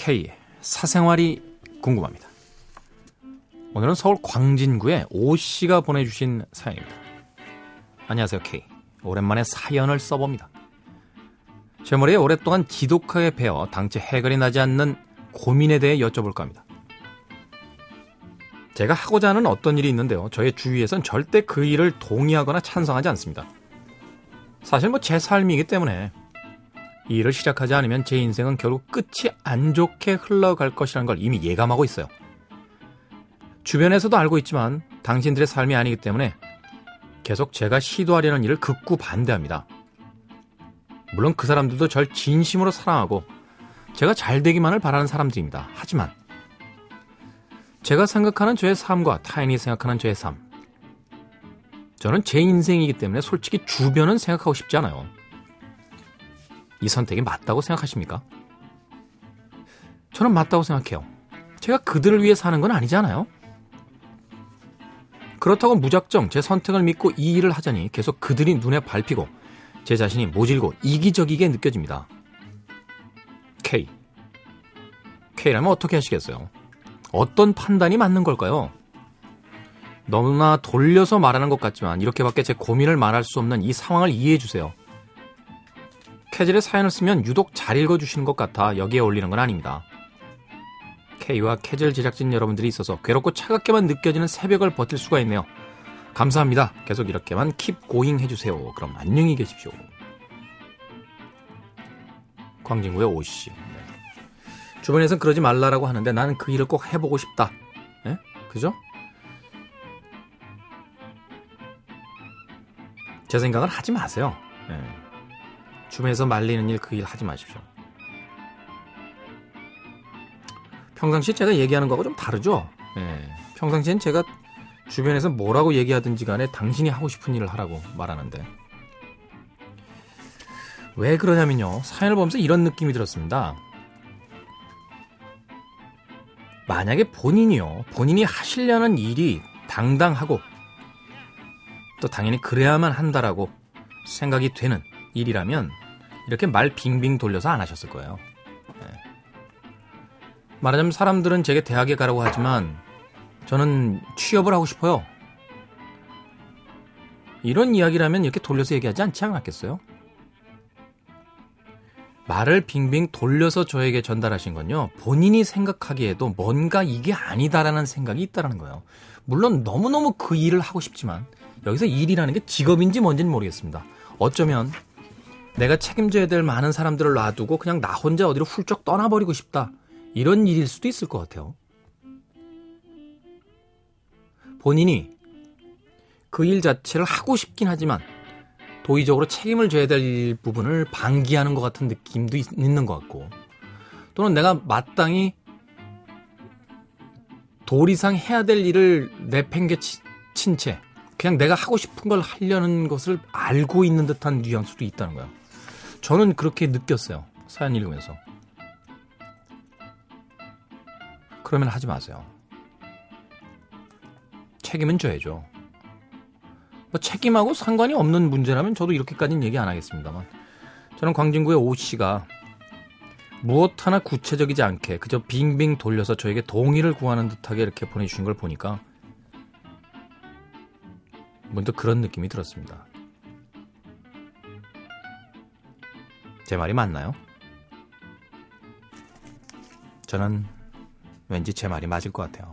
K 사생활이 궁금합니다. 오늘은 서울 광진구의 오 씨가 보내주신 사연입니다. 안녕하세요 K. 오랜만에 사연을 써봅니다. 제 머리에 오랫동안 지독하게 베어 당최 해결이 나지 않는 고민에 대해 여쭤볼까 합니다. 제가 하고자 하는 어떤 일이 있는데요. 저의 주위에선 절대 그 일을 동의하거나 찬성하지 않습니다. 사실 뭐 제 삶이기 때문에 이 일을 시작하지 않으면 제 인생은 결국 끝이 안 좋게 흘러갈 것이라는 걸 이미 예감하고 있어요. 주변에서도 알고 있지만 당신들의 삶이 아니기 때문에 계속 제가 시도하려는 일을 극구 반대합니다. 물론 그 사람들도 절 진심으로 사랑하고 제가 잘 되기만을 바라는 사람들입니다. 하지만 제가 생각하는 저의 삶과 타인이 생각하는 저의 삶. 저는 제 인생이기 때문에 솔직히 주변은 생각하고 싶지 않아요. 이 선택이 맞다고 생각하십니까? 저는 맞다고 생각해요. 제가 그들을 위해 사는 건 아니잖아요. 그렇다고 무작정 제 선택을 믿고 이 일을 하자니 계속 그들이 눈에 밟히고 제 자신이 모질고 이기적이게 느껴집니다. K. K라면 어떻게 하시겠어요? 어떤 판단이 맞는 걸까요? 너무나 돌려서 말하는 것 같지만 이렇게밖에 제 고민을 말할 수 없는 이 상황을 이해해 주세요. 캐즐의 사연을 쓰면 유독 잘 읽어주시는 것 같아 여기에 올리는 건 아닙니다. K와 캐즐 제작진 여러분들이 있어서 괴롭고 차갑게만 느껴지는 새벽을 버틸 수가 있네요. 감사합니다. 계속 이렇게만 킵 고잉 해주세요. 그럼 안녕히 계십시오. 광진구의 오씨. 네. 주변에선 그러지 말라라고 하는데 나는 그 일을 꼭 해보고 싶다. 네? 그죠? 제 생각은 하지 마세요. 네. 주변에서 말리는 일 그 일 하지 마십시오. 평상시 제가 얘기하는 거하고 좀 다르죠? 네. 평상시엔 제가 주변에서 뭐라고 얘기하든지 간에 당신이 하고 싶은 일을 하라고 말하는데. 왜 그러냐면요. 사연을 보면서 이런 느낌이 들었습니다. 만약에 본인이요. 본인이 하시려는 일이 당당하고 또 당연히 그래야만 한다라고 생각이 되는 일이라면 이렇게 말 빙빙 돌려서 안 하셨을 거예요. 네. 말하자면 사람들은 제게 대학에 가라고 하지만 저는 취업을 하고 싶어요. 이런 이야기라면 이렇게 돌려서 얘기하지 않지 않았겠어요? 말을 빙빙 돌려서 저에게 전달하신 건요. 본인이 생각하기에도 뭔가 이게 아니다라는 생각이 있다라는 거예요. 물론 너무너무 그 일을 하고 싶지만 여기서 일이라는 게 직업인지 뭔지는 모르겠습니다. 어쩌면 내가 책임져야 될 많은 사람들을 놔두고 그냥 나 혼자 어디로 훌쩍 떠나버리고 싶다. 이런 일일 수도 있을 것 같아요. 본인이 그 일 자체를 하고 싶긴 하지만 도의적으로 책임을 져야 될 부분을 방기하는 것 같은 느낌도 있, 있는 것 같고 또는 내가 마땅히 도리상 해야 될 일을 내팽개친 채 그냥 내가 하고 싶은 걸 하려는 것을 알고 있는 듯한 뉘앙스도 있다는 거예요. 저는 그렇게 느꼈어요. 사연 읽으면서. 그러면 하지 마세요. 책임은 져야죠. 뭐 책임하고 상관이 없는 문제라면 저도 이렇게까지는 얘기 안 하겠습니다만 저는 광진구의 오 씨가 무엇 하나 구체적이지 않게 그저 빙빙 돌려서 저에게 동의를 구하는 듯하게 이렇게 보내주신 걸 보니까 문득 그런 느낌이 들었습니다. 제 말이 맞나요? 저는 왠지 제 말이 맞을 것 같아요.